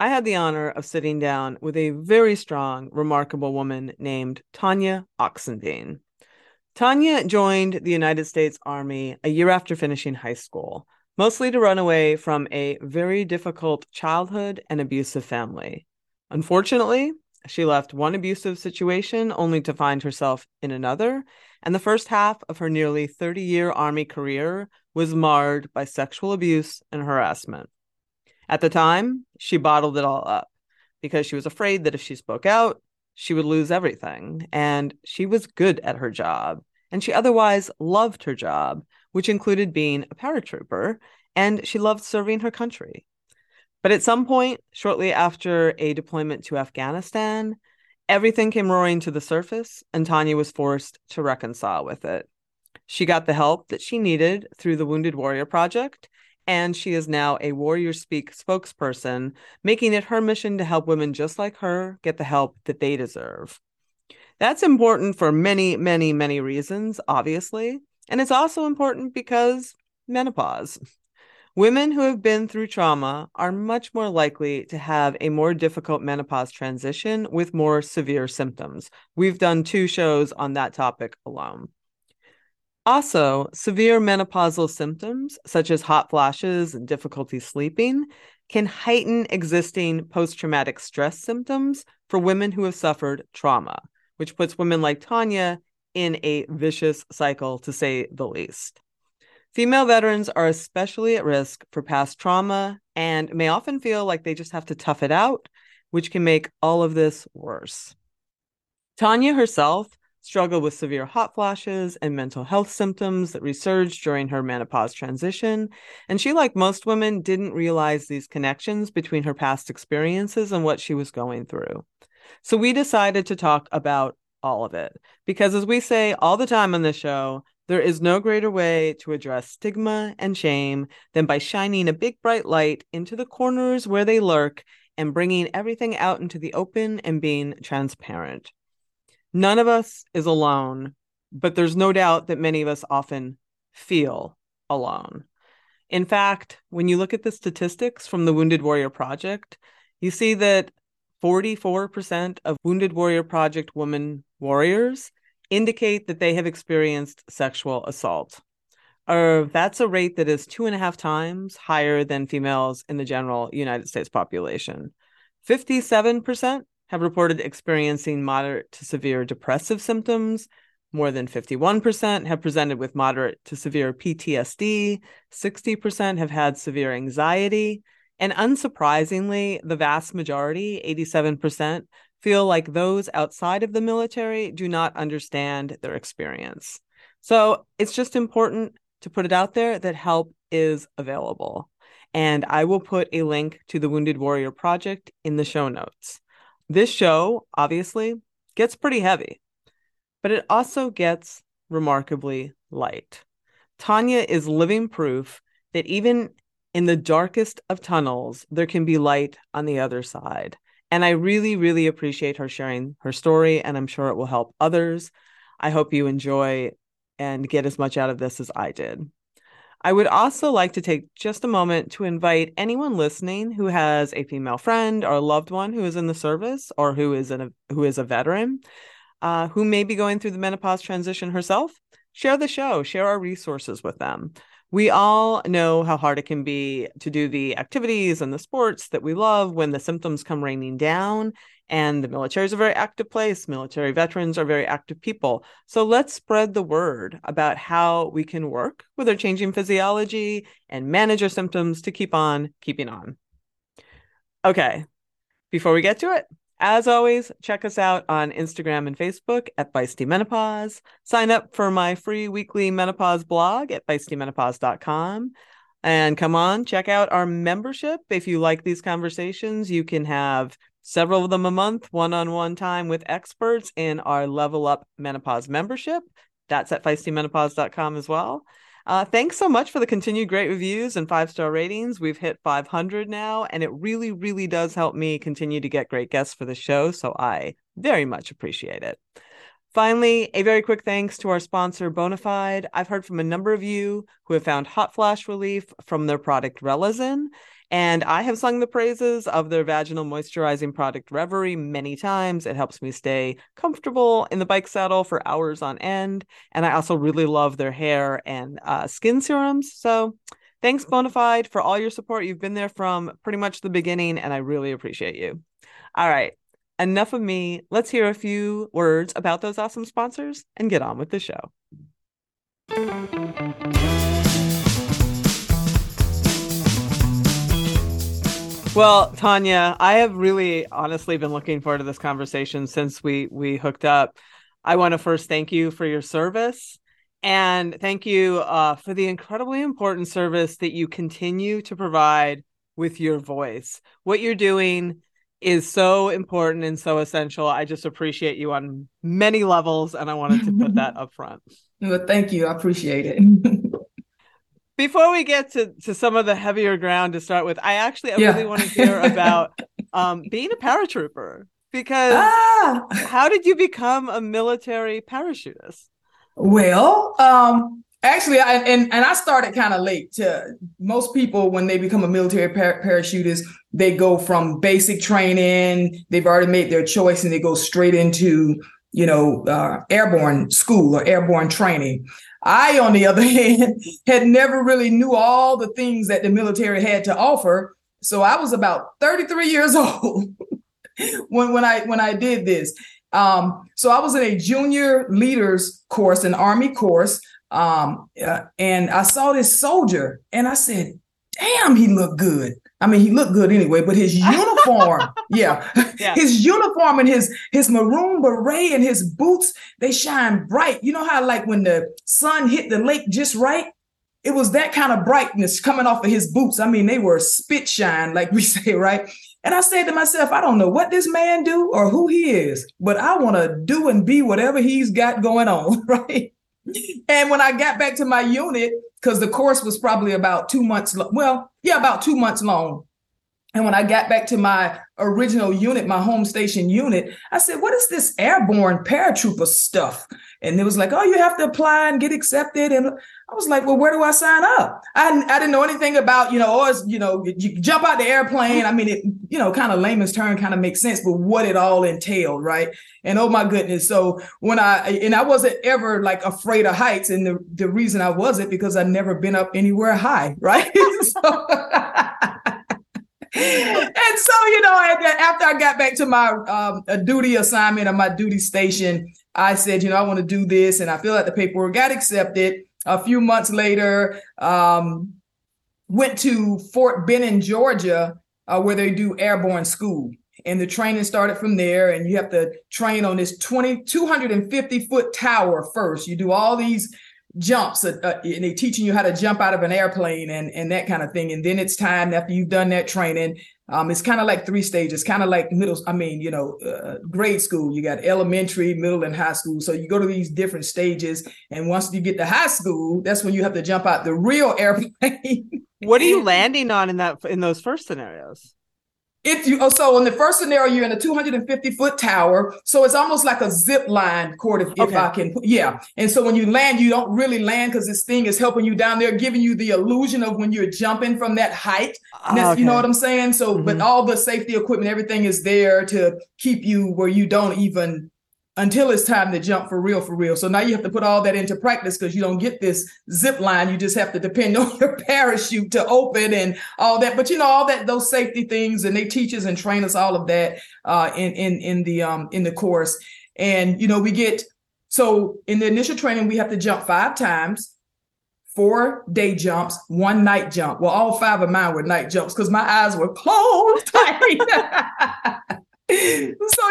I had the honor of sitting down with a very strong, remarkable woman named Tonya Oxendine. Tonya joined the United States Army a year after finishing high school, mostly to run away from a very difficult childhood and abusive family. Unfortunately, she left one abusive situation only to find herself in another, and the first half of her nearly 30 year Army career was marred by sexual abuse and harassment. At the time, she bottled it all up because she was afraid that if she spoke out, she would lose everything. And she was good at her job. And she otherwise loved her job, which included being a paratrooper. And she loved serving her country. But at some point, shortly after a deployment to Afghanistan, everything came roaring to the surface, and Tonya was forced to reconcile with it. She got the help that she needed through the Wounded Warrior Project and she is now a Warrior Speak spokesperson, making it her mission to help women just like her get the help that they deserve. That's important for many, many, many reasons, obviously. And it's also important because menopause. Women who have been through trauma are much more likely to have a more difficult menopause transition with more severe symptoms. We've done two shows on that topic alone. Also, severe menopausal symptoms, such as hot flashes and difficulty sleeping, can heighten existing post traumatic stress symptoms for women who have suffered trauma, which puts women like Tonya in a vicious cycle, to say the least. Female veterans are especially at risk for past trauma and may often feel like they just have to tough it out, which can make all of this worse. Tanya herself struggled with severe hot flashes and mental health symptoms that resurged during her menopause transition. And she, like most women, didn't realize these connections between her past experiences and what she was going through. So we decided to talk about all of it because, as we say all the time on the show, there is no greater way to address stigma and shame than by shining a big bright light into the corners where they lurk and bringing everything out into the open and being transparent. None of us is alone, but there's no doubt that many of us often feel alone. In fact, when you look at the statistics from the Wounded Warrior Project, you see that 44% of Wounded Warrior Project women warriors indicate that they have experienced sexual assault. Or that's a rate that is two and a half times higher than females in the general United States population. 57% have reported experiencing moderate to severe depressive symptoms. More than 51% have presented with moderate to severe PTSD. 60% have had severe anxiety. And unsurprisingly, the vast majority, 87%, feel like those outside of the military do not understand their experience. So it's just important to put it out there that help is available. And I will put a link to the Wounded Warrior Project in the show notes. This show, obviously, gets pretty heavy, but it also gets remarkably light. Tonya is living proof that even in the darkest of tunnels, there can be light on the other side. And I really, really appreciate her sharing her story, and I'm sure it will help others. I hope you enjoy and get as much out of this as I did. I would also like to take just a moment to invite anyone listening who has a female friend or loved one who is in the service or who is a who is a veteran, uh, who may be going through the menopause transition herself. Share the show, share our resources with them. We all know how hard it can be to do the activities and the sports that we love when the symptoms come raining down and the military is a very active place. Military veterans are very active people. So let's spread the word about how we can work with our changing physiology and manage our symptoms to keep on keeping on. Okay, before we get to it, as always, check us out on Instagram and Facebook at Feisty Menopause. Sign up for my free weekly menopause blog at feistymenopause.com. And come on, check out our membership. If you like these conversations, you can have several of them a month, one on one time with experts in our Level Up Menopause membership. That's at feistymenopause.com as well. Uh, thanks so much for the continued great reviews and five star ratings. We've hit 500 now, and it really, really does help me continue to get great guests for the show. So I very much appreciate it. Finally, a very quick thanks to our sponsor, Bonafide. I've heard from a number of you who have found hot flash relief from their product Relizen, and I have sung the praises of their vaginal moisturizing product Revaree many times. It helps me stay comfortable in the bike saddle for hours on end. And I also really love their hair and uh, skin serums. So thanks, Bonafide, for all your support. You've been there from pretty much the beginning, and I really appreciate you. All right enough of me. Let's hear a few words about those awesome sponsors and get on with the show. Well, Tonya, I have really honestly been looking forward to this conversation since we we hooked up. I want to first thank you for your service and thank you uh, for the incredibly important service that you continue to provide with your voice. What you're doing is so important and so essential. I just appreciate you on many levels, and I wanted to put that up front. Well, thank you. I appreciate it. Before we get to, to some of the heavier ground to start with, I actually I yeah. really want to hear about um, being a paratrooper because ah! how did you become a military parachutist? Well, um, Actually, I, and and I started kind of late. To most people, when they become a military par- parachutist, they go from basic training. They've already made their choice, and they go straight into you know uh, airborne school or airborne training. I, on the other hand, had never really knew all the things that the military had to offer. So I was about 33 years old when when I when I did this. Um, so I was in a junior leaders course, an army course. Um, uh, and I saw this soldier and I said, damn, he looked good. I mean, he looked good anyway, but his uniform, yeah, yeah, his uniform and his his maroon beret and his boots, they shine bright. You know how like when the sun hit the lake just right, it was that kind of brightness coming off of his boots. I mean, they were spit shine, like we say, right? And I said to myself, I don't know what this man do or who he is, but I want to do and be whatever he's got going on, right? and when I got back to my unit, because the course was probably about two months, lo- well, yeah, about two months long. And when I got back to my original unit, my home station unit, I said, What is this airborne paratrooper stuff? And it was like, Oh, you have to apply and get accepted. And I was like, Well, where do I sign up? I, I didn't know anything about, you know, or, oh, you know, you jump out the airplane. I mean, it, you know, kind of layman's term kind of makes sense, but what it all entailed, right? And oh my goodness. So when I, and I wasn't ever like afraid of heights. And the, the reason I wasn't because I'd never been up anywhere high, right? so, and so, you know, after I got back to my um, duty assignment or my duty station, I said, you know, I want to do this, and I feel like the paperwork got accepted. A few months later, um, went to Fort Benning, Georgia, uh, where they do airborne school. And the training started from there, and you have to train on this 20, 250 foot tower first. You do all these jumps uh, uh, and they're teaching you how to jump out of an airplane and and that kind of thing and then it's time after you've done that training um, it's kind of like three stages kind of like middle i mean you know uh, grade school. You got elementary middle and high school. So you go to these different stages and once you get to high school that's when you have to jump out the real airplane. What are you landing on in that in those first scenarios if you oh, so in the first scenario you're in a 250 foot tower so it's almost like a zip line cord if, okay. if i can yeah and so when you land you don't really land because this thing is helping you down there giving you the illusion of when you're jumping from that height okay. you know what i'm saying so mm-hmm. but all the safety equipment everything is there to keep you where you don't even until it's time to jump for real, for real. So now you have to put all that into practice because you don't get this zip line. You just have to depend on your parachute to open and all that. But you know, all that those safety things, and they teach us and train us all of that uh, in in in the um in the course. And you know, we get so in the initial training, we have to jump five times. Four day jumps, one night jump. Well, all five of mine were night jumps because my eyes were closed. so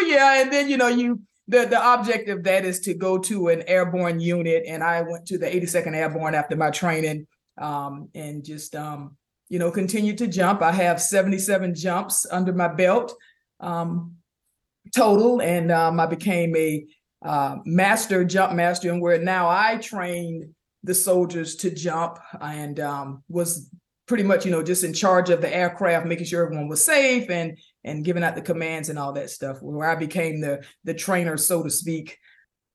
yeah, and then you know you the the object of that is to go to an airborne unit and i went to the 82nd airborne after my training um, and just um, you know continue to jump. I have 77 jumps under my belt um, total, and um, I became a uh, master jump master, and where now I trained the soldiers to jump and um, was pretty much you know just in charge of the aircraft making sure everyone was safe and and giving out the commands and all that stuff where i became the the trainer so to speak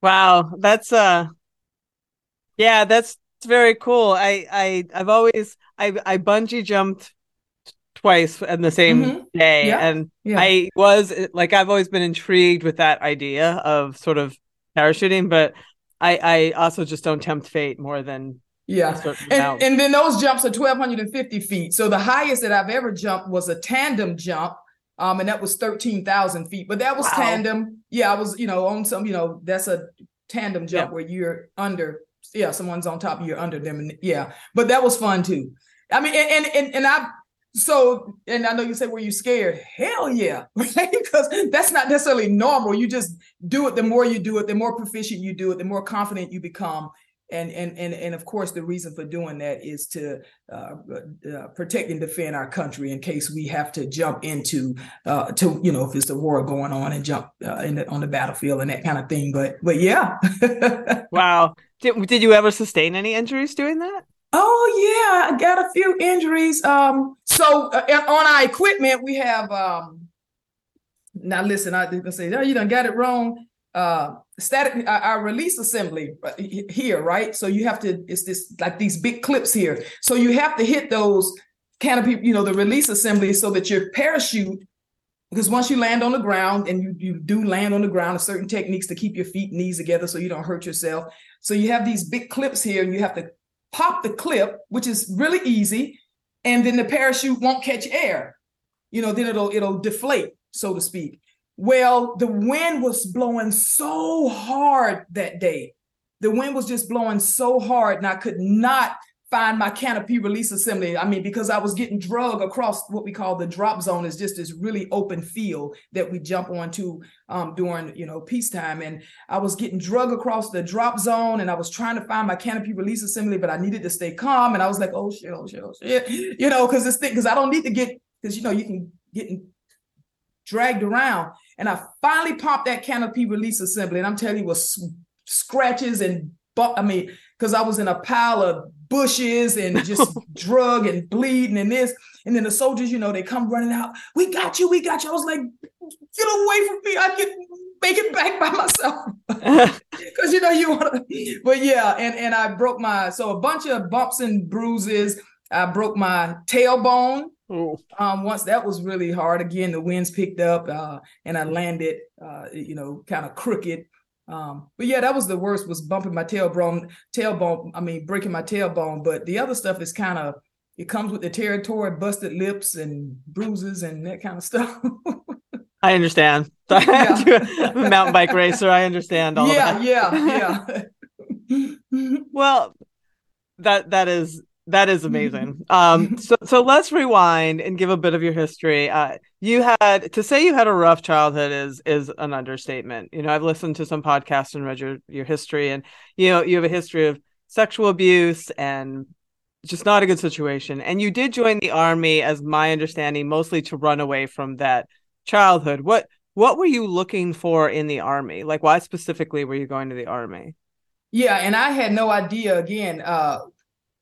wow that's uh yeah that's very cool i i i've always i i bungee jumped twice in the same mm-hmm. day yeah. and yeah. i was like i've always been intrigued with that idea of sort of parachuting but I I also just don't tempt fate more than yeah. And, and then those jumps are 1250 feet. So the highest that I've ever jumped was a tandem jump. Um, and that was 13,000 feet, but that was wow. tandem. Yeah. I was, you know, on some, you know, that's a tandem jump yeah. where you're under, yeah, someone's on top, of you're under them. And yeah, but that was fun too. I mean, and, and, and I, so, and I know you said, were you scared? Hell yeah. Right? Because that's not necessarily normal. You just do it. The more you do it, the more proficient you do it, the more confident you become. And, and, and, and of course, the reason for doing that is to uh, uh, protect and defend our country in case we have to jump into, uh, to, you know, if it's a war going on and jump uh, in the, on the battlefield and that kind of thing. But, but yeah. wow. Did, did you ever sustain any injuries doing that? Oh yeah, I got a few injuries. Um, so uh, on our equipment, we have. Um, now listen, I was gonna say, oh, you done got it wrong. Uh, static, our release assembly here, right? So you have to. It's this like these big clips here. So you have to hit those canopy, you know, the release assembly, so that your parachute. Because once you land on the ground, and you you do land on the ground, certain techniques to keep your feet knees together so you don't hurt yourself. So you have these big clips here, and you have to pop the clip, which is really easy, and then the parachute won't catch air. You know, then it'll it'll deflate, so to speak. Well, the wind was blowing so hard that day. The wind was just blowing so hard, and I could not find my canopy release assembly. I mean, because I was getting drug across what we call the drop zone is just this really open field that we jump onto um, during, you know, peacetime. And I was getting drug across the drop zone and I was trying to find my canopy release assembly, but I needed to stay calm. And I was like, oh shit, oh shit, oh shit, you know, because this thing, because I don't need to get, because, you know, you can get dragged around. And I finally popped that canopy release assembly. And I'm telling you, it was scratches and, I mean, because I was in a pile of bushes and just drug and bleeding and this. And then the soldiers, you know, they come running out. We got you. We got you. I was like, get away from me. I can make it back by myself. Because you know you want to. But yeah, and and I broke my so a bunch of bumps and bruises. I broke my tailbone. Um, once that was really hard. Again, the winds picked up, uh, and I landed, uh, you know, kind of crooked. Um, but yeah, that was the worst was bumping my tailbone, tailbone. I mean, breaking my tailbone. But the other stuff is kind of it comes with the territory, busted lips and bruises and that kind of stuff. I understand. Yeah. mountain bike racer. I understand all that. yeah, Yeah, yeah. well, that that is that is amazing. Um, so so let's rewind and give a bit of your history. Uh, you had to say you had a rough childhood is is an understatement. You know, I've listened to some podcasts and read your your history, and you know you have a history of sexual abuse and just not a good situation. And you did join the army, as my understanding, mostly to run away from that childhood. What what were you looking for in the army? Like, why specifically were you going to the army? Yeah, and I had no idea. Again, uh,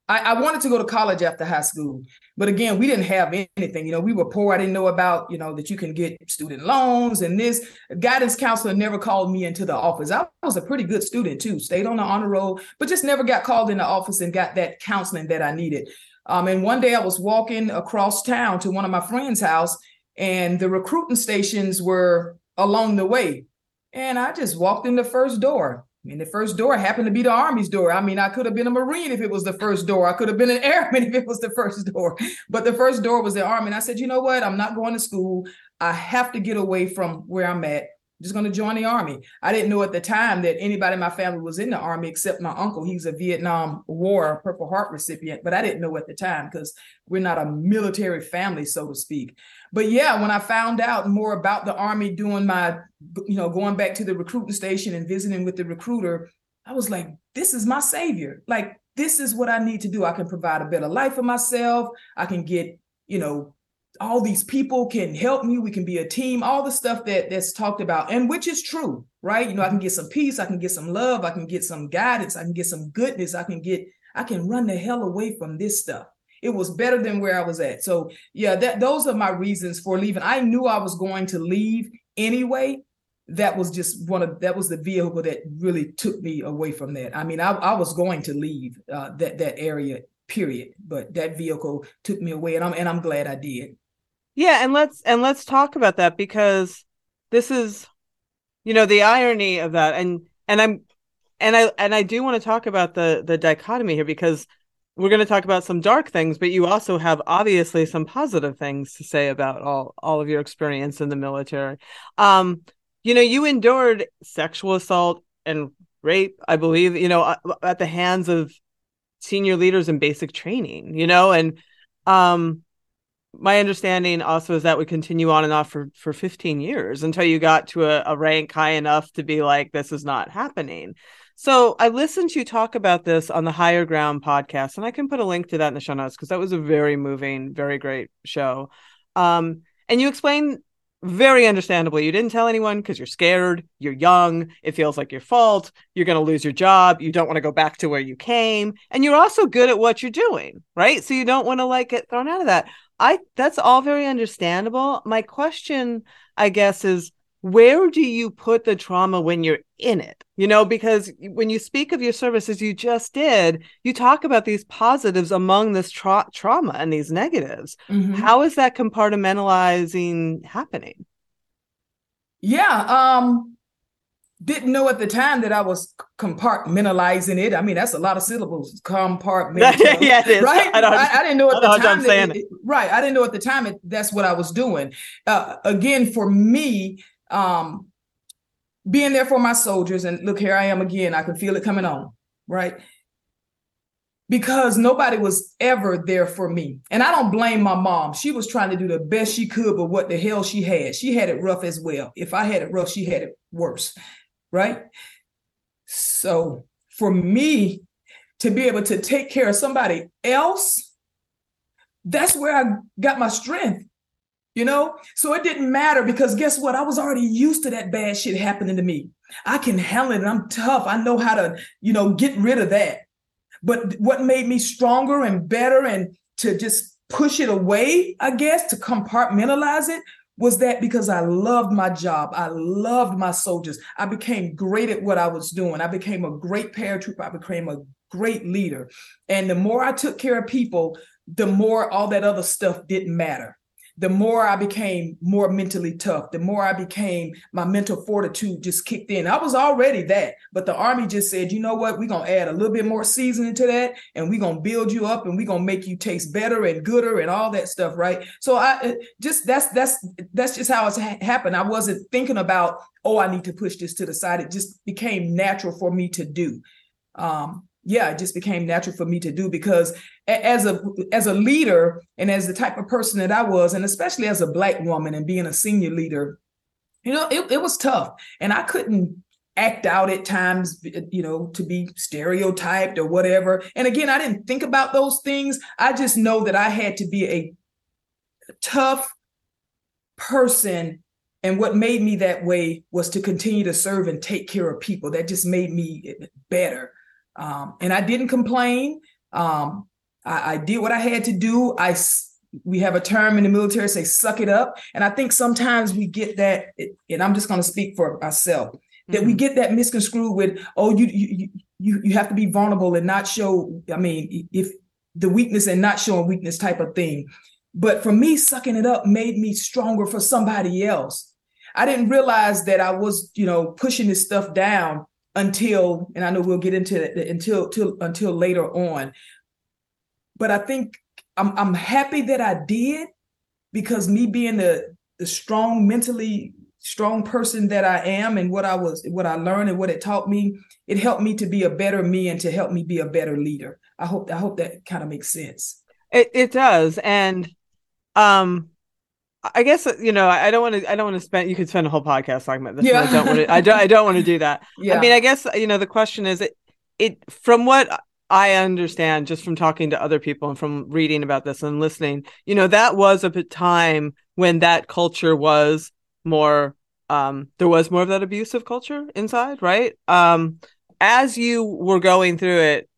I, I, wanted to go to college after high school, but again, we didn't have anything. You know, we were poor. I didn't know about, you know, that you can get student loans and this. Guidance counselor never called me into the office. I was a pretty good student too, stayed on the honor roll, but just never got called in the office and got that counseling that I needed. Um, and one day I was walking across town to one of my friend's house, and the recruiting stations were along the way. And I just walked in the first door and the first door happened to be the Army's door. I mean, I could have been a Marine if it was the first door. I could have been an airman if it was the first door. But the first door was the Army. And I said, you know what? I'm not going to school. I have to get away from where I'm at. I'm just going to join the Army. I didn't know at the time that anybody in my family was in the Army except my uncle. He's a Vietnam War Purple Heart recipient, but I didn't know at the time because we're not a military family, so to speak. But yeah, when I found out more about the Army doing my you know, going back to the recruiting station and visiting with the recruiter, I was like, this is my savior. Like, this is what I need to do. I can provide a better life for myself. I can get, you know, all these people can help me. We can be a team, all the stuff that that's talked about, and which is true, right? You know, I can get some peace, I can get some love, I can get some guidance, I can get some goodness, I can get, I can run the hell away from this stuff. It was better than where I was at. So yeah, that those are my reasons for leaving. I knew I was going to leave anyway. That was just one of that was the vehicle that really took me away from that. I mean, I, I was going to leave uh, that that area, period. But that vehicle took me away, and I'm and I'm glad I did. Yeah, and let's and let's talk about that because this is you know the irony of that and and I'm and I and I do want to talk about the the dichotomy here because we're going to talk about some dark things but you also have obviously some positive things to say about all all of your experience in the military. Um you know you endured sexual assault and rape I believe you know at the hands of senior leaders in basic training, you know and um my understanding also is that would continue on and off for for 15 years until you got to a, a, rank high enough to be like this is not happening so i listened to you talk about this on the higher ground podcast and i can put a link to that in the show notes because that was a very moving very great show. Um, and you explained very understandably you didn't tell anyone because you're scared you're young it feels like your fault you're going to lose your job you don't want to go back to where you came and you're also good at what you're doing right? So you don't want to like get thrown out of that. I that's all very understandable. My question, I guess, is where do you put the trauma when you're in it? You know, because when you speak of your services, you just did, you talk about these positives among this tra- trauma and these negatives. Mm-hmm. How is that compartmentalizing happening? Yeah, um, didn't know at the time that I was compartmentalizing it. I mean, that's a lot of syllables. Compartmentalizing, yeah, it is. right? I, I, I, didn't know at the time. That, it, right, I didn't know at the time it, that's what I was doing. Uh, again, for me, um, being there for my soldiers, and look, here I am again. I can feel it coming on. Right, because nobody was ever there for me. And I don't blame my mom. She was trying to do the best she could, but what the hell she had. She had it rough as well. If I had it rough, she had it worse right? So for me to be able to take care of somebody else, that's where I got my strength, you know? So it didn't matter because guess what? I was already used to that bad shit happening to me. I can handle it. I'm tough. I know how to, you know, get rid of that. But what made me stronger and better and to just push it away, I guess, to compartmentalize it was that because I loved my job. I loved my soldiers. I became great at what I was doing. I became a great paratrooper. I became a great leader. And the more I took care of people, the more all that other stuff didn't matter the more I became more mentally tough, the more I became my mental fortitude just kicked in. I was already that, but the army just said, you know what, we're gonna add a little bit more seasoning to that, and we're gonna build you up, and we're gonna make you taste better and gooder and all that stuff, right? So I uh, just that's that's that's just how it's ha- happened. I wasn't thinking about, oh, I need to push this to the side. It just became natural for me to do. Um, yeah, it just became natural for me to do because as a as a leader and as the type of person that I was, and especially as a black woman and being a senior leader, you know, it, it was tough. And I couldn't act out at times, you know, to be stereotyped or whatever. And again, I didn't think about those things. I just know that I had to be a tough person and what made me that way was to continue to serve and take care of people. That just made me better. Um, and I didn't complain. Um, I, I, did what I had to do. I we have a term in the military say "suck it up," and I think sometimes we get that. And I'm just going to speak for myself that mm-hmm. we get that misconstrued with, "Oh, you you you you have to be vulnerable and not show." I mean, if the weakness and not showing weakness type of thing. But for me, sucking it up made me stronger for somebody else. I didn't realize that I was, you know, pushing this stuff down until, and I know we'll get into it until till, until later on. But I think I'm I'm happy that I did because me being the the strong mentally strong person that I am and what I was what I learned and what it taught me, it helped me to be a better me and to help me be a better leader. I hope I hope that kind of makes sense. It it does. And um I guess you know I don't want to. I don't want to spend. You could spend a whole podcast talking about this. Yeah. I don't want to. I don't. I don't want to do that. Yeah. I mean, I guess you know the question is it. It from what I understand just from talking to other people and from reading about this and listening, you know, that was a time when that culture was more um there was more of that abusive culture inside, right? Um as you were going through it,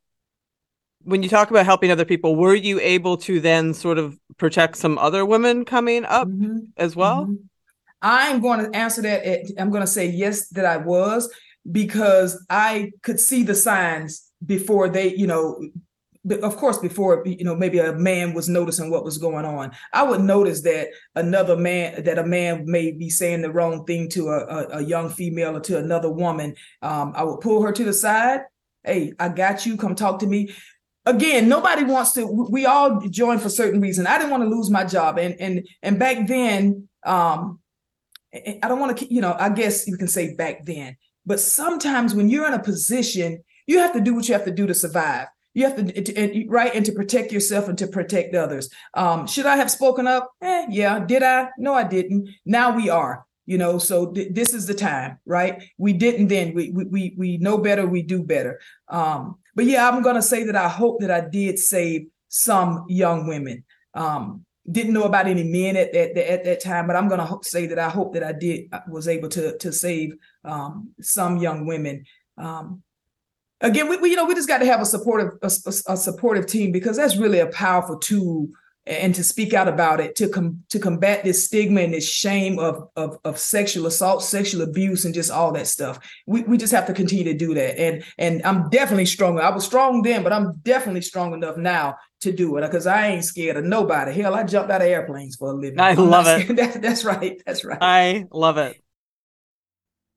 when you talk about helping other people, were you able to then sort of protect some other women coming up mm-hmm. as well? Mm-hmm. I'm going to answer that. At, I'm going to say yes, that I was because I could see the signs before they, you know, of course, before you know, maybe a man was noticing what was going on. I would notice that another man, that a man may be saying the wrong thing to a, a, a young female or to another woman. Um, I would pull her to the side. Hey, I got you. Come talk to me again nobody wants to we all join for certain reason i didn't want to lose my job and and and back then um i don't want to you know i guess you can say back then but sometimes when you're in a position you have to do what you have to do to survive. You have to, to right and to protect yourself and to protect others. Um should i have spoken up? Eh, yeah. Did i? No i didn't. Now we are you know so th- this is the time right? We didn't then. We, we we know better we do better. Um but yeah i'm gonna say that i hope that i did save some young women. Um didn't know about any men at that at, at, that time but i'm gonna say that i hope that i did uh, was able to to save um some young women. Um again we, we you know we just got to have a supportive a, a, a supportive team because that's really a powerful tool and to speak out about it to com- to combat this stigma and this shame of, of of sexual assault sexual abuse and just all that stuff. We, we just have to continue to do that. And and i'm definitely stronger i was strong then but i'm definitely strong enough now to do it because i ain't scared of nobody. Hell i jumped out of airplanes for a living. I love it. that, that's right that's right. I love it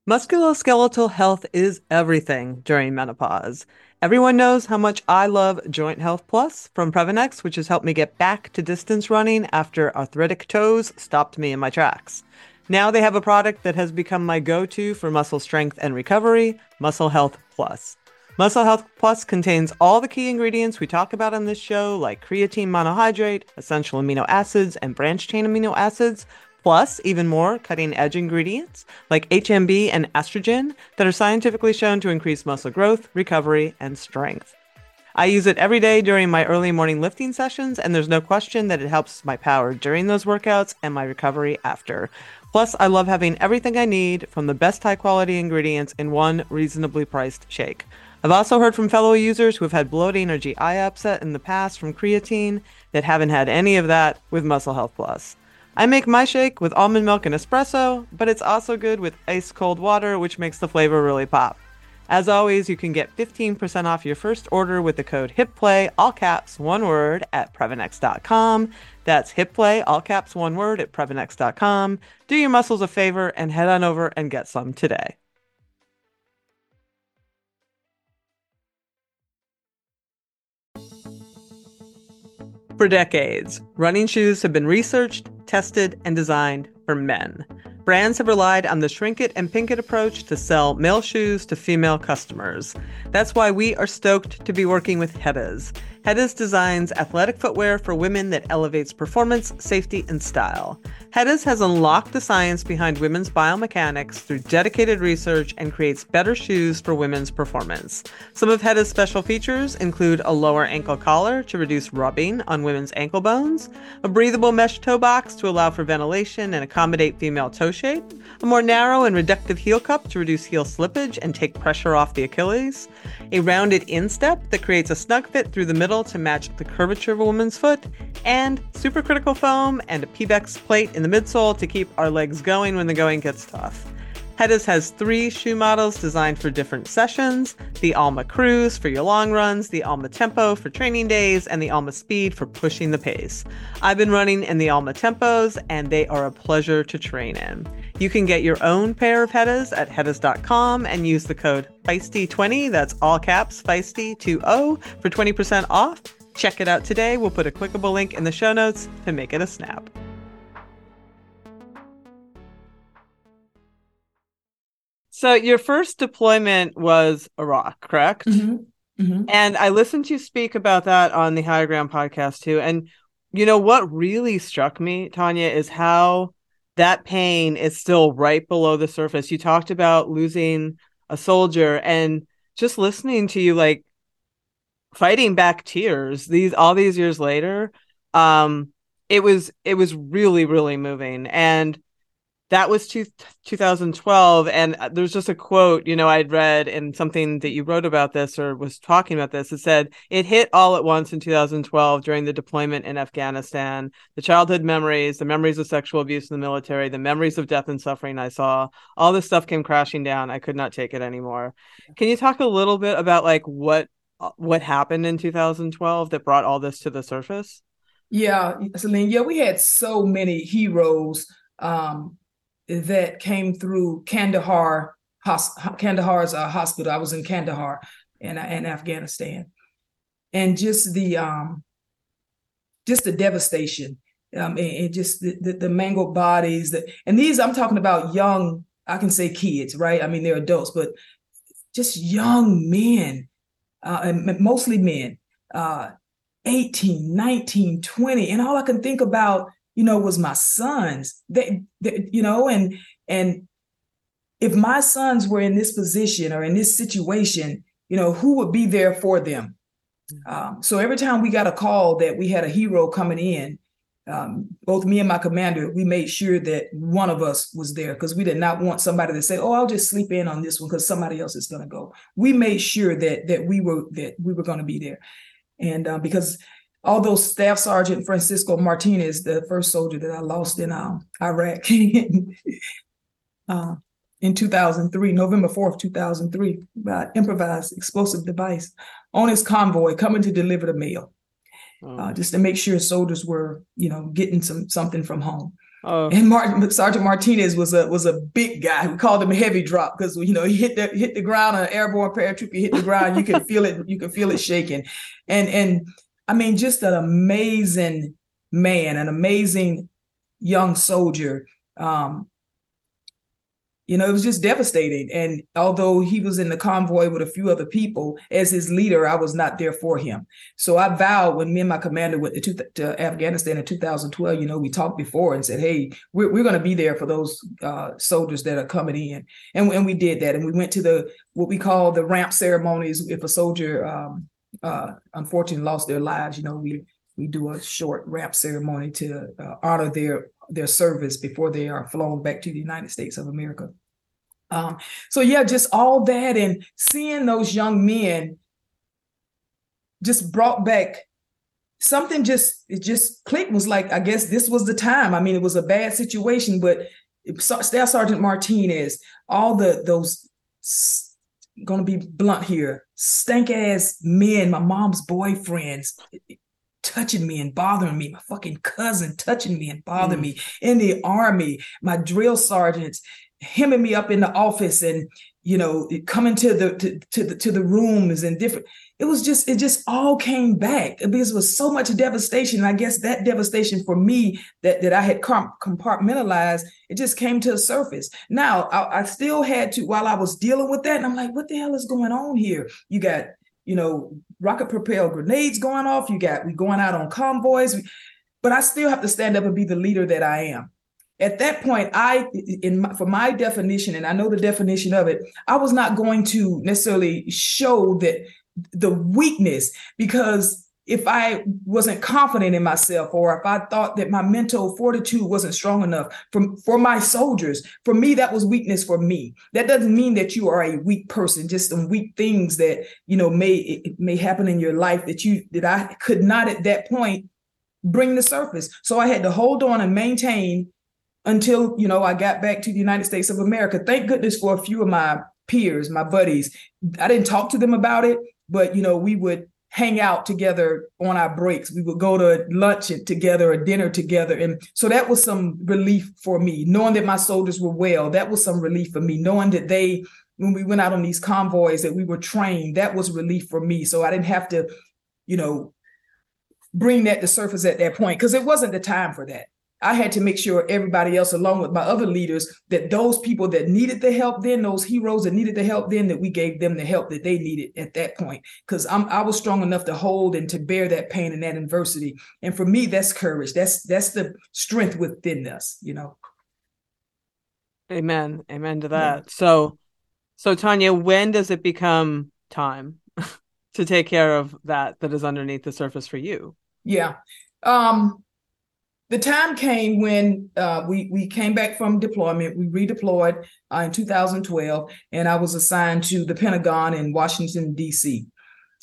musculoskeletal health is everything during menopause Everyone knows how much I love Joint Health Plus from Previnex, which has helped me get back to distance running after arthritic toes stopped me in my tracks. Now they have a product that has become my go to for muscle strength and recovery Muscle Health Plus. Muscle Health Plus contains all the key ingredients we talk about on this show, like creatine monohydrate, essential amino acids, and branched chain amino acids, plus even more cutting edge ingredients like HMB and estrogen that are scientifically shown to increase muscle growth, recovery, and strength. I use it every day during my early morning lifting sessions, and there's no question that it helps my power during those workouts and my recovery after. Plus, I love having everything I need from the best high quality ingredients in one reasonably priced shake. I've also heard from fellow users who have had bloating or GI upset in the past from creatine that haven't had any of that with Muscle Health Plus. I make my shake with almond milk and espresso, but it's also good with ice cold water, which makes the flavor really pop. As always, you can get 15% off your first order with the code HITPLAY, all caps, one word, at Previnex.com. That's HITPLAY, all caps, one word, at Previnex.com. Do your muscles a favor and head on over and get some today. For decades, running shoes have been researched, tested, and designed for men. Brands have relied on the shrink it and pink it approach to sell male shoes to female customers. That's why we are stoked to be working with Heddas. Heddas designs athletic footwear for women that elevates performance, safety, and style. Heddas has unlocked the science behind women's biomechanics through dedicated research and creates better shoes for women's performance. Some of Heddas' special features include a lower ankle collar to reduce rubbing on women's ankle bones, a breathable mesh toe box to allow for ventilation and accommodate female toe shape, a more narrow and reductive heel cup to reduce heel slippage and take pressure off the Achilles, a rounded instep that creates a snug fit through the middle to match the curvature of a woman's foot, and supercritical foam and a Pebax plate in the midsole to keep our legs going when the going gets tough. Heddas has three shoe models designed for different sessions the Alma Cruise for your long runs, the Alma Tempo for training days, and the Alma Speed for pushing the pace. I've been running in the Alma Tempos, and they are a pleasure to train in. You can get your own pair of Heddas at Heddas.com and use the code Feisty20, that's all caps Feisty20, for 20% off. Check it out today. We'll put a clickable link in the show notes to make it a snap. So your first deployment was Iraq, correct? Mm-hmm. Mm-hmm. And I listened to you speak about that on the Higher Ground podcast too. And you know what really struck me, Tonya, is how that pain is still right below the surface. You talked about losing a soldier and just listening to you like fighting back tears these all these years later um it was it was really really moving and that was two, 2012 and uh, there's just a quote you know i'd read in something that you wrote about this or was talking about this. It said it hit all at once in 2012 during the deployment in afghanistan. The childhood memories the memories of sexual abuse in the military the memories of death and suffering i saw all this stuff came crashing down. I could not take it anymore. Can you talk a little bit about like what uh, what happened in 2012 that brought all this to the surface? Yeah Selene yeah we had so many heroes um that came through Kandahar, Kandahar's uh, hospital. I was in Kandahar in, uh, in Afghanistan, and just the um, just the devastation, um, and, and just the, the, the mangled bodies. That and these I'm talking about young. I can say kids, right? I mean they're adults, but just young men, uh, and mostly men, uh, 18, 19, 20, and all I can think about you know, was my sons. They, they, you know, and and if my sons were in this position or in this situation, you know, who would be there for them? Mm. Um, so every time we got a call that we had a hero coming in, um, both me and my commander, we made sure that one of us was there because we did not want somebody to say, "Oh, I'll just sleep in on this one because somebody else is going to go." We made sure that that we were that we were going to be there, and uh, because although Staff Sergeant Francisco Martinez, the first soldier that I lost in um, Iraq uh, in 2003, November 4th, 2003, by improvised explosive device on his convoy coming to deliver the mail, oh. uh, just to make sure soldiers were, you know, getting some something from home. Oh. And Martin, Sergeant Martinez was a was a big guy. We called him a heavy drop because you know he hit the hit the ground an airborne paratrooper. Hit the ground, you can feel it. You can feel it shaking, and and I mean, just an amazing man, an amazing young soldier. Um, you know, it was just devastating. And although he was in the convoy with a few other people, as his leader, I was not there for him. So I vowed when me and my commander went to, to Afghanistan in 2012, you know, we talked before and said, hey, we're, we're going to be there for those uh, soldiers that are coming in. And, and we did that. And we went to the, what we call the ramp ceremonies. If a soldier um, uh, unfortunately lost their lives, you know, we we do a short ramp ceremony to uh, honor their their service before they are flown back to the United States of America. Um, so yeah, just all that and seeing those young men just brought back something. Just it just clicked. Was like I guess this was the time. I mean, it was a bad situation, but Staff Sergeant Martinez, all the those gonna be blunt here. Stank ass men, my mom's boyfriends touching me and bothering me, my fucking cousin touching me and bothering mm. me in the army, my drill sergeants hemming me up in the office and you know coming to the to, to the to the rooms and different it was just it just all came back because it was so much devastation. And i guess that devastation for me that that i had compartmentalized it just came to the surface. Now I, I still had to while i was dealing with that and i'm like what the hell is going on here? You got you know rocket propelled grenades going off. You got we going out on convoys. But i still have to stand up and be the leader that i am. At that point i in my, for my definition and i know the definition of it i was not going to necessarily show that the weakness because if I wasn't confident in myself or if I thought that my mental fortitude wasn't strong enough for, for my soldiers, for me, that was weakness for me. That doesn't mean that you are a weak person, just some weak things that, you know, may, may happen in your life that you, that I could not at that point bring to surface. So I had to hold on and maintain until, you know, I got back to the United States of America. Thank goodness for a few of my peers, my buddies. I didn't talk to them about it but you know we would hang out together on our breaks. We would go to lunch together or dinner together. And so that was some relief for me knowing that my soldiers were well. That was some relief for me knowing that they when we went out on these convoys that we were trained. That was relief for me. So i didn't have to you know bring that to surface at that point because it wasn't the time for that I had to make sure everybody else, along with my other leaders, that those people that needed the help then, those heroes that needed the help then, that we gave them the help that they needed at that point. Because I'm I was strong enough to hold and to bear that pain and that adversity. And for me, that's courage. That's that's the strength within us, you know. Amen. Amen to that. Yeah. So so Tonya, when does it become time? to take care of that that is underneath the surface for you. Yeah. Um, the time came when uh, we we came back from deployment. We redeployed uh, in 2012, and I was assigned to the Pentagon in Washington D.C.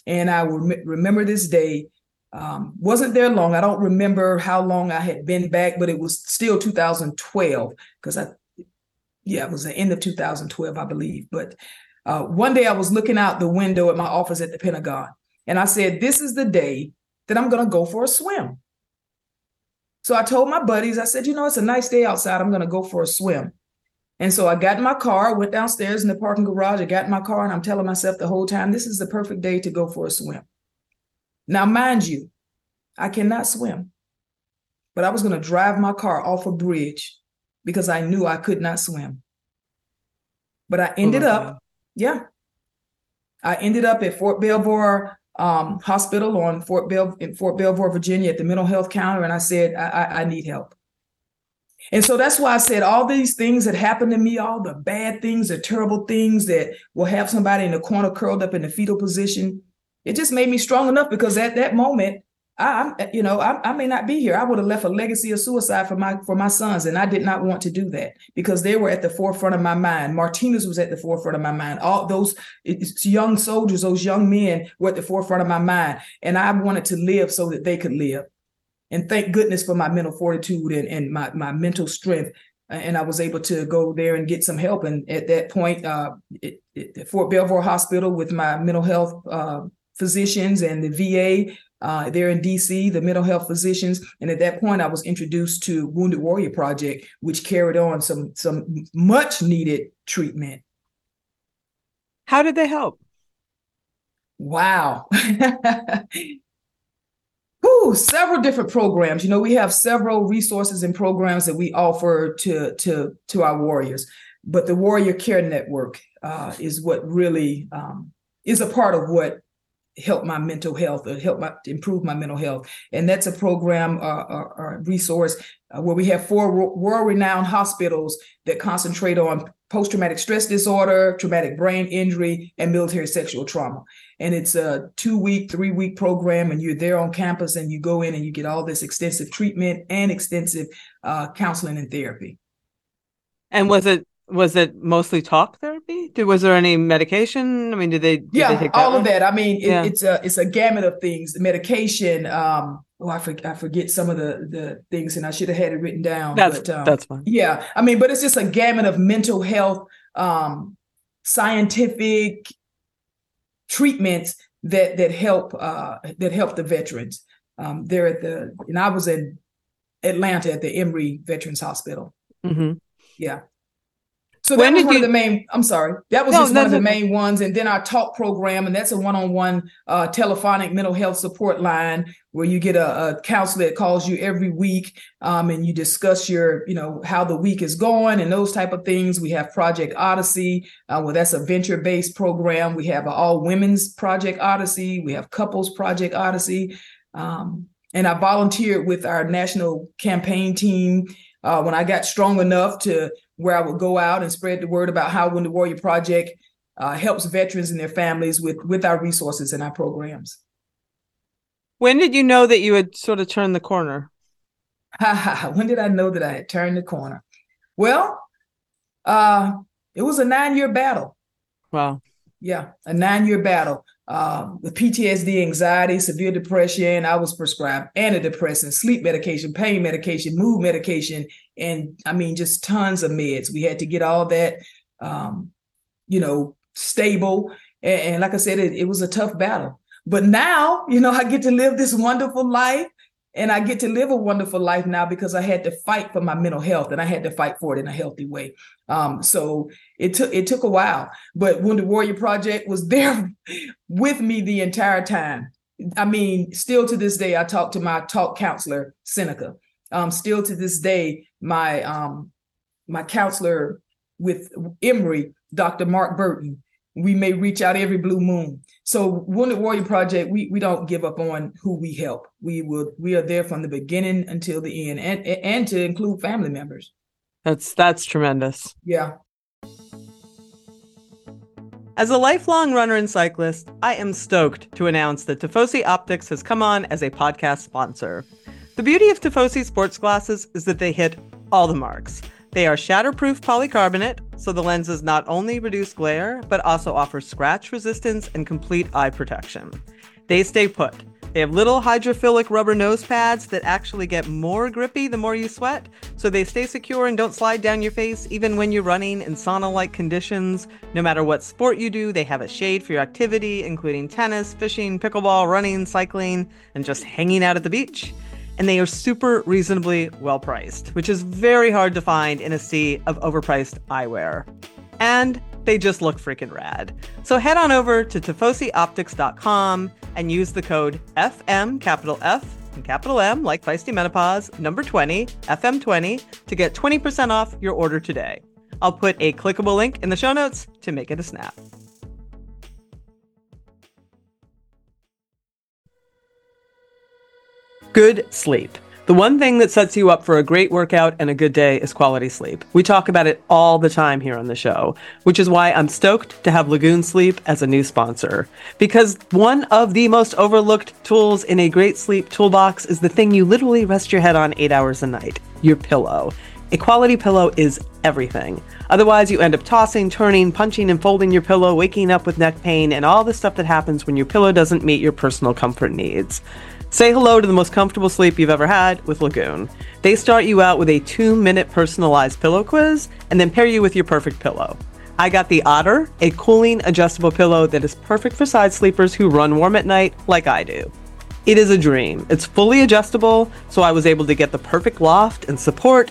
And I rem- remember this day. Um, wasn't there long. I don't remember how long I had been back, but it was still 2012 because I, yeah, it was the end of 2012, I believe. But uh, one day I was looking out the window at my office at the Pentagon, and I said, "This is the day that I'm going to go for a swim." So I told my buddies, I said, you know, it's a nice day outside. I'm going to go for a swim. And so I got in my car, went downstairs in the parking garage. I got in my car and I'm telling myself the whole time, this is the perfect day to go for a swim. Now, mind you, I cannot swim, but I was going to drive my car off a bridge because I knew I could not swim. But I ended oh, up, yeah, I ended up at Fort Belvoir um, hospital on Fort Bell in Fort Belvoir, Virginia, at the mental health counter, and I said, I, I, I need help. And so that's why I said all these things that happened to me, all the bad things, the terrible things that will have somebody in the corner curled up in the fetal position. It just made me strong enough because at that moment, I, am you know, I, I, may not be here. I would have left a legacy of suicide for my for my sons, and I did not want to do that because they were at the forefront of my mind. Martinez was at the forefront of my mind. All those young soldiers, those young men, were at the forefront of my mind, and I wanted to live so that they could live. And thank goodness for my mental fortitude and, and my my mental strength, and I was able to go there and get some help. And at that point, uh, at Fort Belvoir Hospital with my mental health uh, physicians and the VA uh, there in DC, the mental health physicians, and at that point, I was introduced to Wounded Warrior Project, which carried on some some much needed treatment. How did they help? Wow. Whew, several different programs. You know, we have several resources and programs that we offer to to to our warriors, but the Warrior Care Network uh, is what really um, is a part of what help my mental health or help my improve my mental health. And that's a program uh, or, or resource uh, where we have four world-renowned hospitals that concentrate on post-traumatic stress disorder traumatic brain injury and military sexual trauma. And it's a two-week three-week program and you're there on campus and you go in and you get all this extensive treatment and extensive uh, counseling and therapy. And was it was it mostly talk therapy? Did, was there any medication? I mean, did they? Did yeah, they all one? of that. I mean, it, yeah. it's a it's a gamut of things. The medication. Um, oh, I forget, I forget some of the the things, and I should have had it written down. That's but, um, that's fine. Yeah, I mean, but it's just a gamut of mental health, um, scientific treatments that that help uh, that help the veterans. Um, they're at the, and I was in Atlanta at the Emory Veterans Hospital. Mm-hmm. Yeah. So that when was one you... of the main. I'm sorry, that was no, just one of the main ones, and then our talk program, and that's a one-on-one uh, telephonic mental health support line where you get a, a counselor that calls you every week, um, and you discuss your, you know, how the week is going and those type of things. We have Project Odyssey, uh, well, that's a venture-based program. We have all women's Project Odyssey. We have couples Project Odyssey, um, and I volunteered with our national campaign team uh, when I got strong enough to where I would go out and spread the word about how Wounded Warrior Project uh, helps veterans and their families with with our resources and our programs. When did you know that you had sort of turned the corner? when did I know that I had turned the corner? Well, uh, it was a nine year battle. Wow. Yeah, a nine year battle uh, with PTSD, anxiety, severe depression. I was prescribed antidepressants, sleep medication, pain medication, mood medication, and I mean, just tons of meds. We had to get all that, um, you know, stable. And, and like I said, it, it was a tough battle. But now, you know, I get to live this wonderful life and I get to live a wonderful life now because I had to fight for my mental health and I had to fight for it in a healthy way. Um, so it took it took a while, but Wounded Warrior Project was there with me the entire time. I mean, still to this day, I talk to my talk counselor Seneca. Um, still to this day, my um, my counselor with Emory, Dr. Mark Burton, we may reach out every blue moon. So Wounded Warrior Project, we we don't give up on who we help. We will we are there from the beginning until the end, and and to include family members. That's that's tremendous. Yeah. As a lifelong runner and cyclist, I am stoked to announce that Tifosi Optics has come on as a podcast sponsor. The beauty of Tifosi sports glasses is that they hit all the marks. They are shatterproof polycarbonate, so the lenses not only reduce glare, but also offer scratch resistance and complete eye protection. They stay put. They have little hydrophilic rubber nose pads that actually get more grippy the more you sweat, so they stay secure and don't slide down your face even when you're running in sauna like conditions. No matter what sport you do, they have a shade for your activity, including tennis, fishing, pickleball, running, cycling, and just hanging out at the beach. And they are super reasonably well priced, which is very hard to find in a sea of overpriced eyewear. And they just look freaking rad. So head on over to tifosioptics.com and use the code FM, capital F, and capital M, like Feisty Menopause, number 20, FM20, to get 20% off your order today. I'll put a clickable link in the show notes to make it a snap. Good sleep. The one thing that sets you up for a great workout and a good day is quality sleep. We talk about it all the time here on the show, which is why I'm stoked to have Lagoon Sleep as a new sponsor. Because one of the most overlooked tools in a great sleep toolbox is the thing you literally rest your head on eight hours a night your pillow. A quality pillow is everything. Otherwise, you end up tossing, turning, punching, and folding your pillow, waking up with neck pain, and all the stuff that happens when your pillow doesn't meet your personal comfort needs. Say hello to the most comfortable sleep you've ever had with Lagoon. They start you out with a two minute personalized pillow quiz and then pair you with your perfect pillow. I got the Otter, a cooling adjustable pillow that is perfect for side sleepers who run warm at night like I do. It is a dream. It's fully adjustable, so I was able to get the perfect loft and support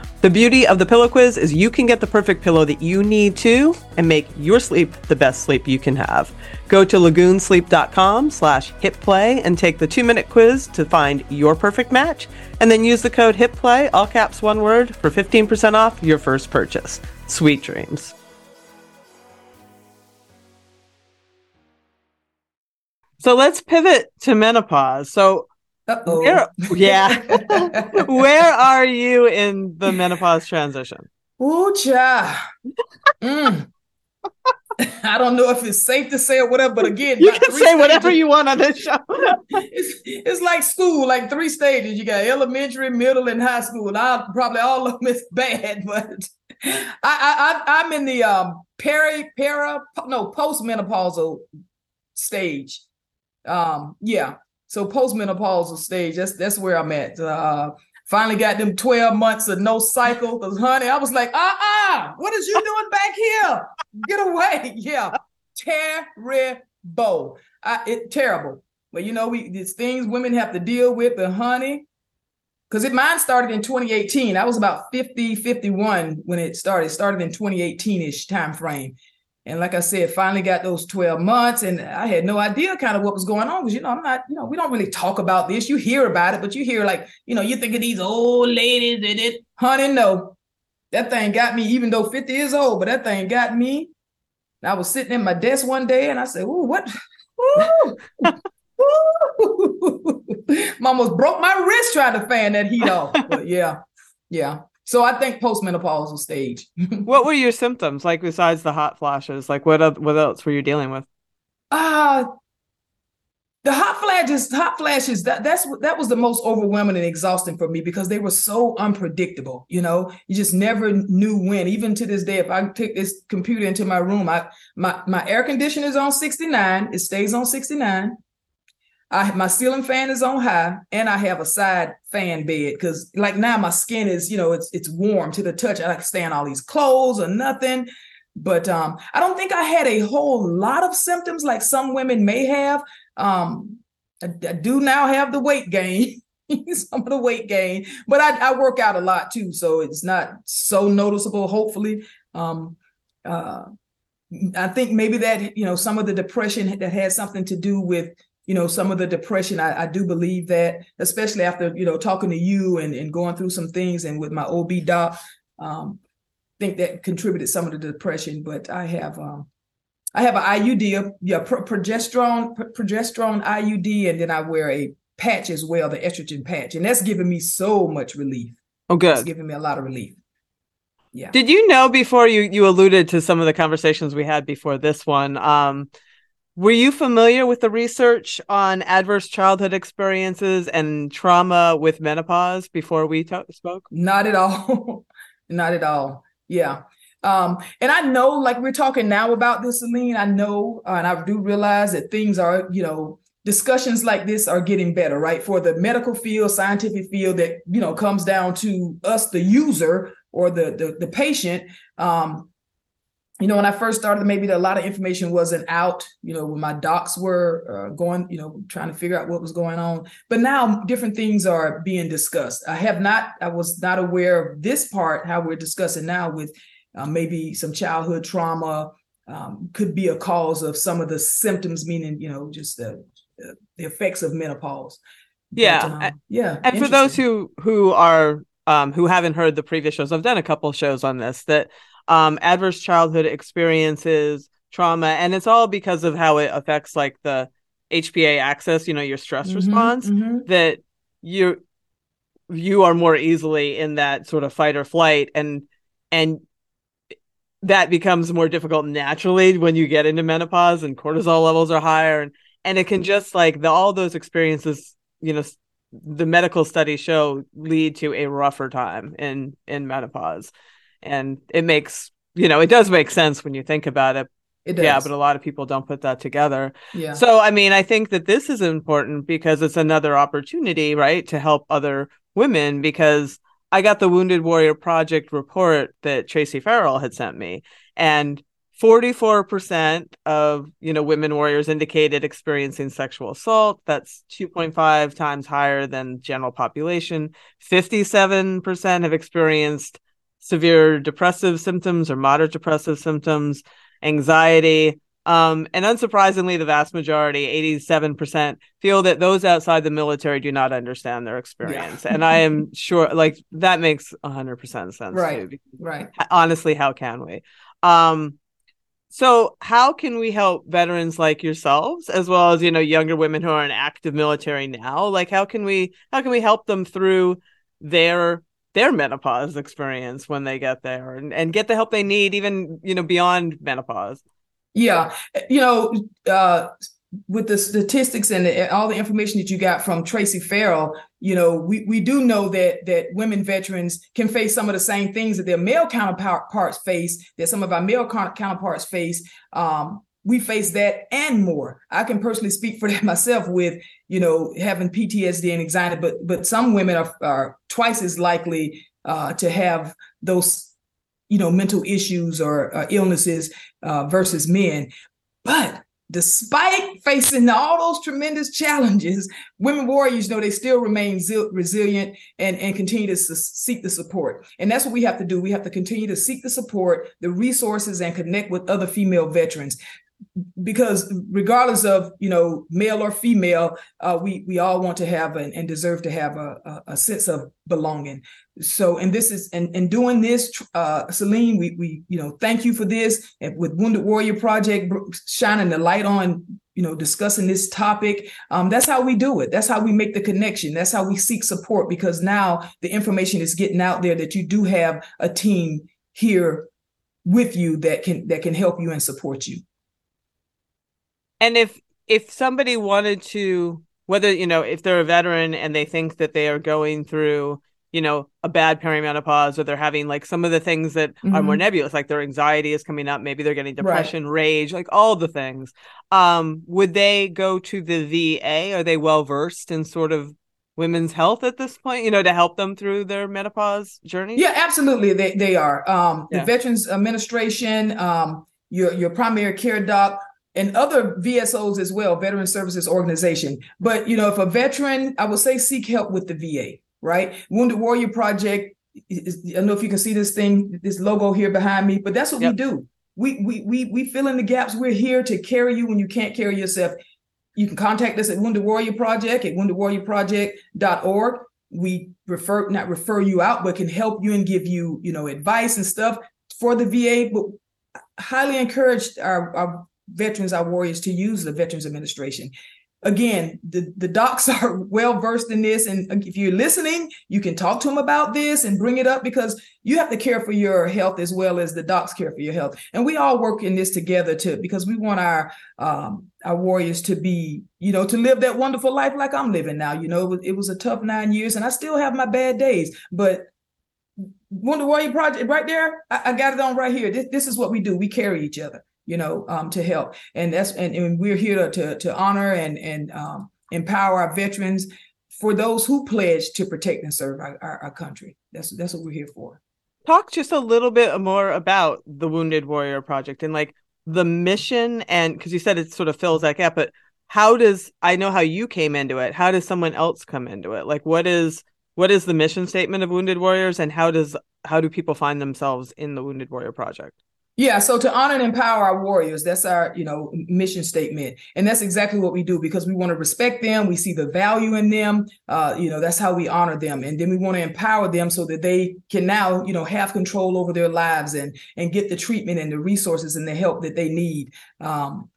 The beauty of the pillow quiz is you can get the perfect pillow that you need to and make your sleep the best sleep you can have. Go to lagoonsleep.com slash hitplay and take the two minute quiz to find your perfect match. And then use the code HITPLAY, all caps one word, for 15% off your first purchase. Sweet dreams. So let's pivot to menopause. So. Where, yeah, where are you in the menopause transition? Ooh, child. Mm. I don't know if it's safe to say or whatever, but again, You can say whatever stages. you want on this show. It's, it's like school, like three stages. You got elementary, middle, and high school. I probably all of them is bad, but I, I, I I'm in the um peri para no postmenopausal stage. Um, yeah. So postmenopausal stage. That's that's where I'm at. Uh, finally got them 12 months of no cycle. Cause honey, I was like, uh-uh, what is you doing back here? Get away. Yeah. Terrible. I, it terrible. But you know, we these things women have to deal with, but honey, because it mine started in 2018. I was about 50, 51 when it started. It started in 2018-ish time frame. And like I said, finally got those 12 months, and I had no idea kind of what was going on because you know, I'm not, you know, we don't really talk about this. You hear about it, but you hear like, you know, you think of these old ladies and it, honey, no. That thing got me, even though 50 years old, but that thing got me. And I was sitting at my desk one day and I said, Ooh, what? Ooh. Ooh. almost broke my wrist trying to fan that heat off. But yeah, yeah. So I think postmenopausal stage. what were your symptoms like besides the hot flashes? Like what what else were you dealing with? Uh the hot flashes, hot flashes, that that's that was the most overwhelming and exhausting for me because they were so unpredictable. You know, you just never knew when. Even to this day, if I take this computer into my room, I my my air conditioner is on 69, it stays on 69. I my ceiling fan is on high, and I have a side fan bed because like now my skin is, you know, it's it's warm to the touch. I can stand all these clothes or nothing. But um, I don't think I had a whole lot of symptoms like some women may have. Um, I, I do now have the weight gain, some of the weight gain, but I, I work out a lot too, so it's not so noticeable. Hopefully, um, uh, I think maybe that you know some of the depression that had something to do with you know some of the depression. I, I do believe that, especially after you know talking to you and, and going through some things and with my OB doc, um, think that contributed some of the depression. But I have um, I have an IUD, yeah, progesterone progesterone IUD, and then I wear a patch as well, the estrogen patch, and that's giving me so much relief. Oh, good. It's giving me a lot of relief. Yeah. Did you know before you you alluded to some of the conversations we had before this one? Um, were you familiar with the research on adverse childhood experiences and trauma with menopause before we t- spoke? Not at all. Not at all. Yeah. Um, and I know, like we're talking now about this, Selene, I know, uh, and I do realize that things are, you know, discussions like this are getting better, right? For the medical field, scientific field that, you know, comes down to us, the user or the, the, the patient. Um, you know, when I first started, maybe a lot of information wasn't out, you know, when my docs were uh, going, you know, trying to figure out what was going on. But now different things are being discussed. I have not, I was not aware of this part, how we're discussing now with uh, maybe some childhood trauma um, could be a cause of some of the symptoms, meaning, you know, just the, the effects of menopause. Yeah. But, um, yeah. And for those who, who are, um, who haven't heard the previous shows, I've done a couple shows on this that um, adverse childhood experiences, trauma, and it's all because of how it affects like the HPA axis, you know, your stress mm-hmm, response, mm-hmm. that you you are more easily in that sort of fight or flight and and that becomes more difficult naturally when you get into menopause and cortisol levels are higher and and it can just like the all those experiences you know the medical studies show lead to a rougher time in in menopause and it makes you know it does make sense when you think about it it does. Yeah, but a lot of people don't put that together. Yeah. So, I mean, I think that this is important because it's another opportunity, right, to help other women because I got the Wounded Warrior Project report that Tracy Farrell had sent me, and 44% of you know women warriors indicated experiencing sexual assault. That's 2.5 times higher than general population. 57% have experienced severe depressive symptoms or moderate depressive symptoms, anxiety, um, and unsurprisingly, the vast majority, 87%, feel that those outside the military do not understand their experience. Yeah. and I am sure like that makes 100% sense. Right. Too, right. Honestly, how can we? Um, so how can we help veterans like yourselves as well as you know younger women who are in active military now like how can we how can we help them through their their menopause experience when they get there and, and get the help they need even you know beyond menopause yeah, you know, uh, with the statistics and the, all the information that you got from Tracy Farrell, you know, we, we do know that that women veterans can face some of the same things that their male counterparts face, that some of our male counterparts face. Um, we face that and more. I can personally speak for that myself with, you know, having PTSD and anxiety, but but some women are, are twice as likely uh, to have those you know mental issues or uh, illnesses uh, versus men. But despite facing all those tremendous challenges women warriors know they still remain resilient and, and continue to su- seek the support. And that's what we have to do. We have to continue to seek the support the resources and connect with other female veterans because regardless of you know male or female uh, we we all want to have an, and deserve to have a, a, sense of belonging. So and this is and, and doing this uh Selene we we you know thank you for this. And with wounded warrior project shining the light on you know discussing this topic um that's how we do it. That's how we make the connection. That's how we seek support because now the information is getting out there that you do have a team here with you that can that can help you and support you and if if somebody wanted to whether you know if they're a veteran and they think that they are going through you know a bad perimenopause or they're having like some of the things that mm-hmm. are more mm-hmm. nebulous like their anxiety is coming up maybe they're getting depression right. rage like all the things um would they go to the va are they well versed in sort of women's health at this point you know to help them through their menopause journey yeah absolutely they, they are um yeah. the veterans administration um your your primary care doc and other VSOs as well, Veteran Services Organization. But you know, if a veteran, I would say seek help with the VA, right? Wounded Warrior Project. I don't know if you can see this thing, this logo here behind me, but that's what yep. we do. we we we we fill in the gaps. We're here to carry you when you can't carry yourself. You can contact us at Wounded Warrior Project at woundedwarriorproject.org. We refer not refer you out, but can help you and give you, you know, advice and stuff for the VA. But highly encourage our, our veterans, our warriors to use the Veterans Administration again, the, the docs are well versed in this. And if you're listening, you can talk to them about this and bring it up because you have to care for your health as well as the docs care for your health. And we all work in this together too, because we want our um, our warriors to be, you know, to live that wonderful life like I'm living now. You know, it was, a tough nine years and I still have my bad days, but Wounded Warrior Project right there, I, I got it on right here. This, this is what we do. We carry each other you know, um, to help. And that's and, and we're here to, to, to honor and and um, empower our veterans for those who pledge to protect and serve our, our, our, country. That's that's what we're here for. Talk just a little bit more about the Wounded Warrior Project and like the mission and because you said it sort of fills that gap, but how does I know how you came into it? How does someone else come into it? Like what is what is the mission statement of Wounded Warriors and how does how do people find themselves in the Wounded Warrior Project? Yeah, so to honor and empower our warriors, that's our, you know, mission statement. And that's exactly what we do because we want to respect them, we see the value in them. Uh, you know, that's how we honor them. And then we want to empower them so that they can now, you know, have control over their lives and and get the treatment and the resources and the help that they need. Um,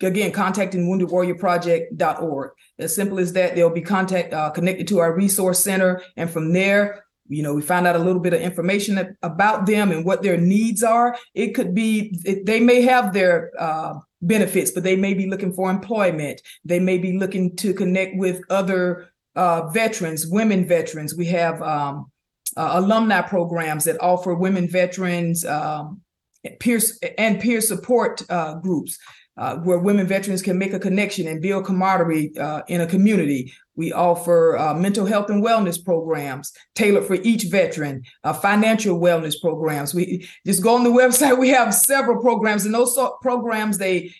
again contacting woundedwarriorproject.org as simple as that they'll be contact uh, connected to our resource center and from there you know we find out a little bit of information about them and what their needs are. It could be they may have their uh, benefits but they may be looking for employment. They may be looking to connect with other uh, veterans women veterans. We have um, uh, alumni programs that offer women veterans um, peer and peer support uh, groups uh, where women veterans can make a connection and build camaraderie uh, in a community. We offer uh, mental health and wellness programs tailored for each veteran, uh, financial wellness programs. We just go on the website. We have several programs, and those programs they,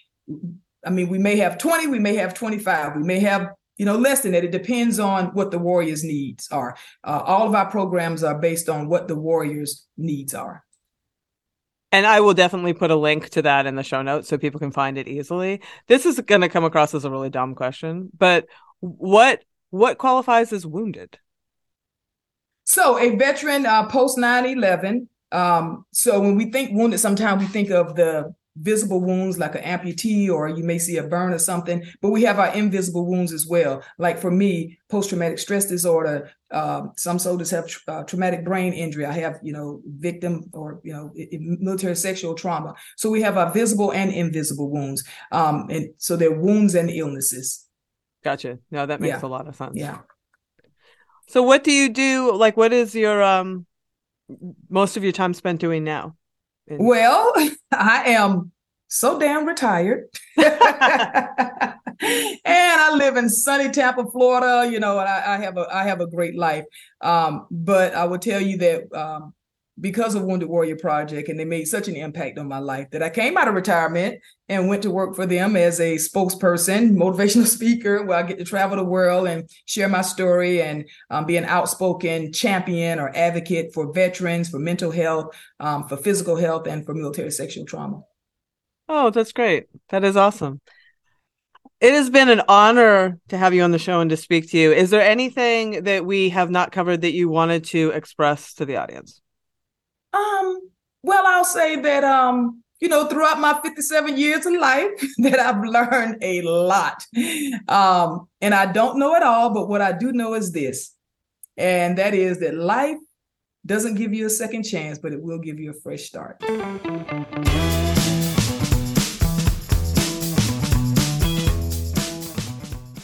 I mean, we may have twenty, we may have twenty-five, we may have you know less than that. It depends on what the warriors' needs are. Uh, all of our programs are based on what the warriors' needs are. And I will definitely put a link to that in the show notes so people can find it easily. This is going to come across as a really dumb question, but what what qualifies as wounded? So a veteran uh, post 9-11. Um, so when we think wounded, sometimes we think of the visible wounds like an amputee or you may see a burn or something but we have our invisible wounds as well like for me post-traumatic stress disorder uh, some soldiers have uh, traumatic brain injury i have you know victim or you know military sexual trauma so we have our visible and invisible wounds um, and so they're wounds and illnesses gotcha no that makes yeah. a lot of sense yeah so what do you do like what is your um most of your time spent doing now and- well, I am so damn retired. and I live in sunny Tampa, Florida, you know, and I, I have a I have a great life. Um, but I will tell you that um, because of Wounded Warrior Project, and they made such an impact on my life that I came out of retirement and went to work for them as a spokesperson, motivational speaker, where I get to travel the world and share my story and um, be an outspoken champion or advocate for veterans, for mental health, um, for physical health, and for military sexual trauma. Oh, that's great. That is awesome. It has been an honor to have you on the show and to speak to you. Is there anything that we have not covered that you wanted to express to the audience? Um, well, I'll say that um, you know, throughout my 57 years of life, that I've learned a lot. Um, and I don't know it all, but what I do know is this, and that is that life doesn't give you a second chance, but it will give you a fresh start.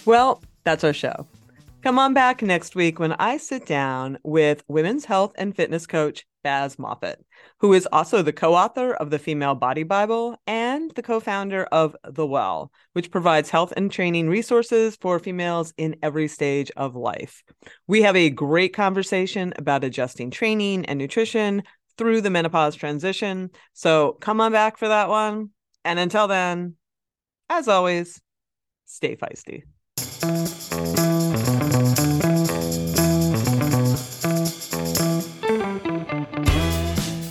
Well, that's our show. Come on back next week when I sit down with women's health and fitness coach Baz Moffat, who is also the co author of the Female Body Bible and the co founder of The Well, which provides health and training resources for females in every stage of life. We have a great conversation about adjusting training and nutrition through the menopause transition. So come on back for that one. And until then, as always, stay feisty.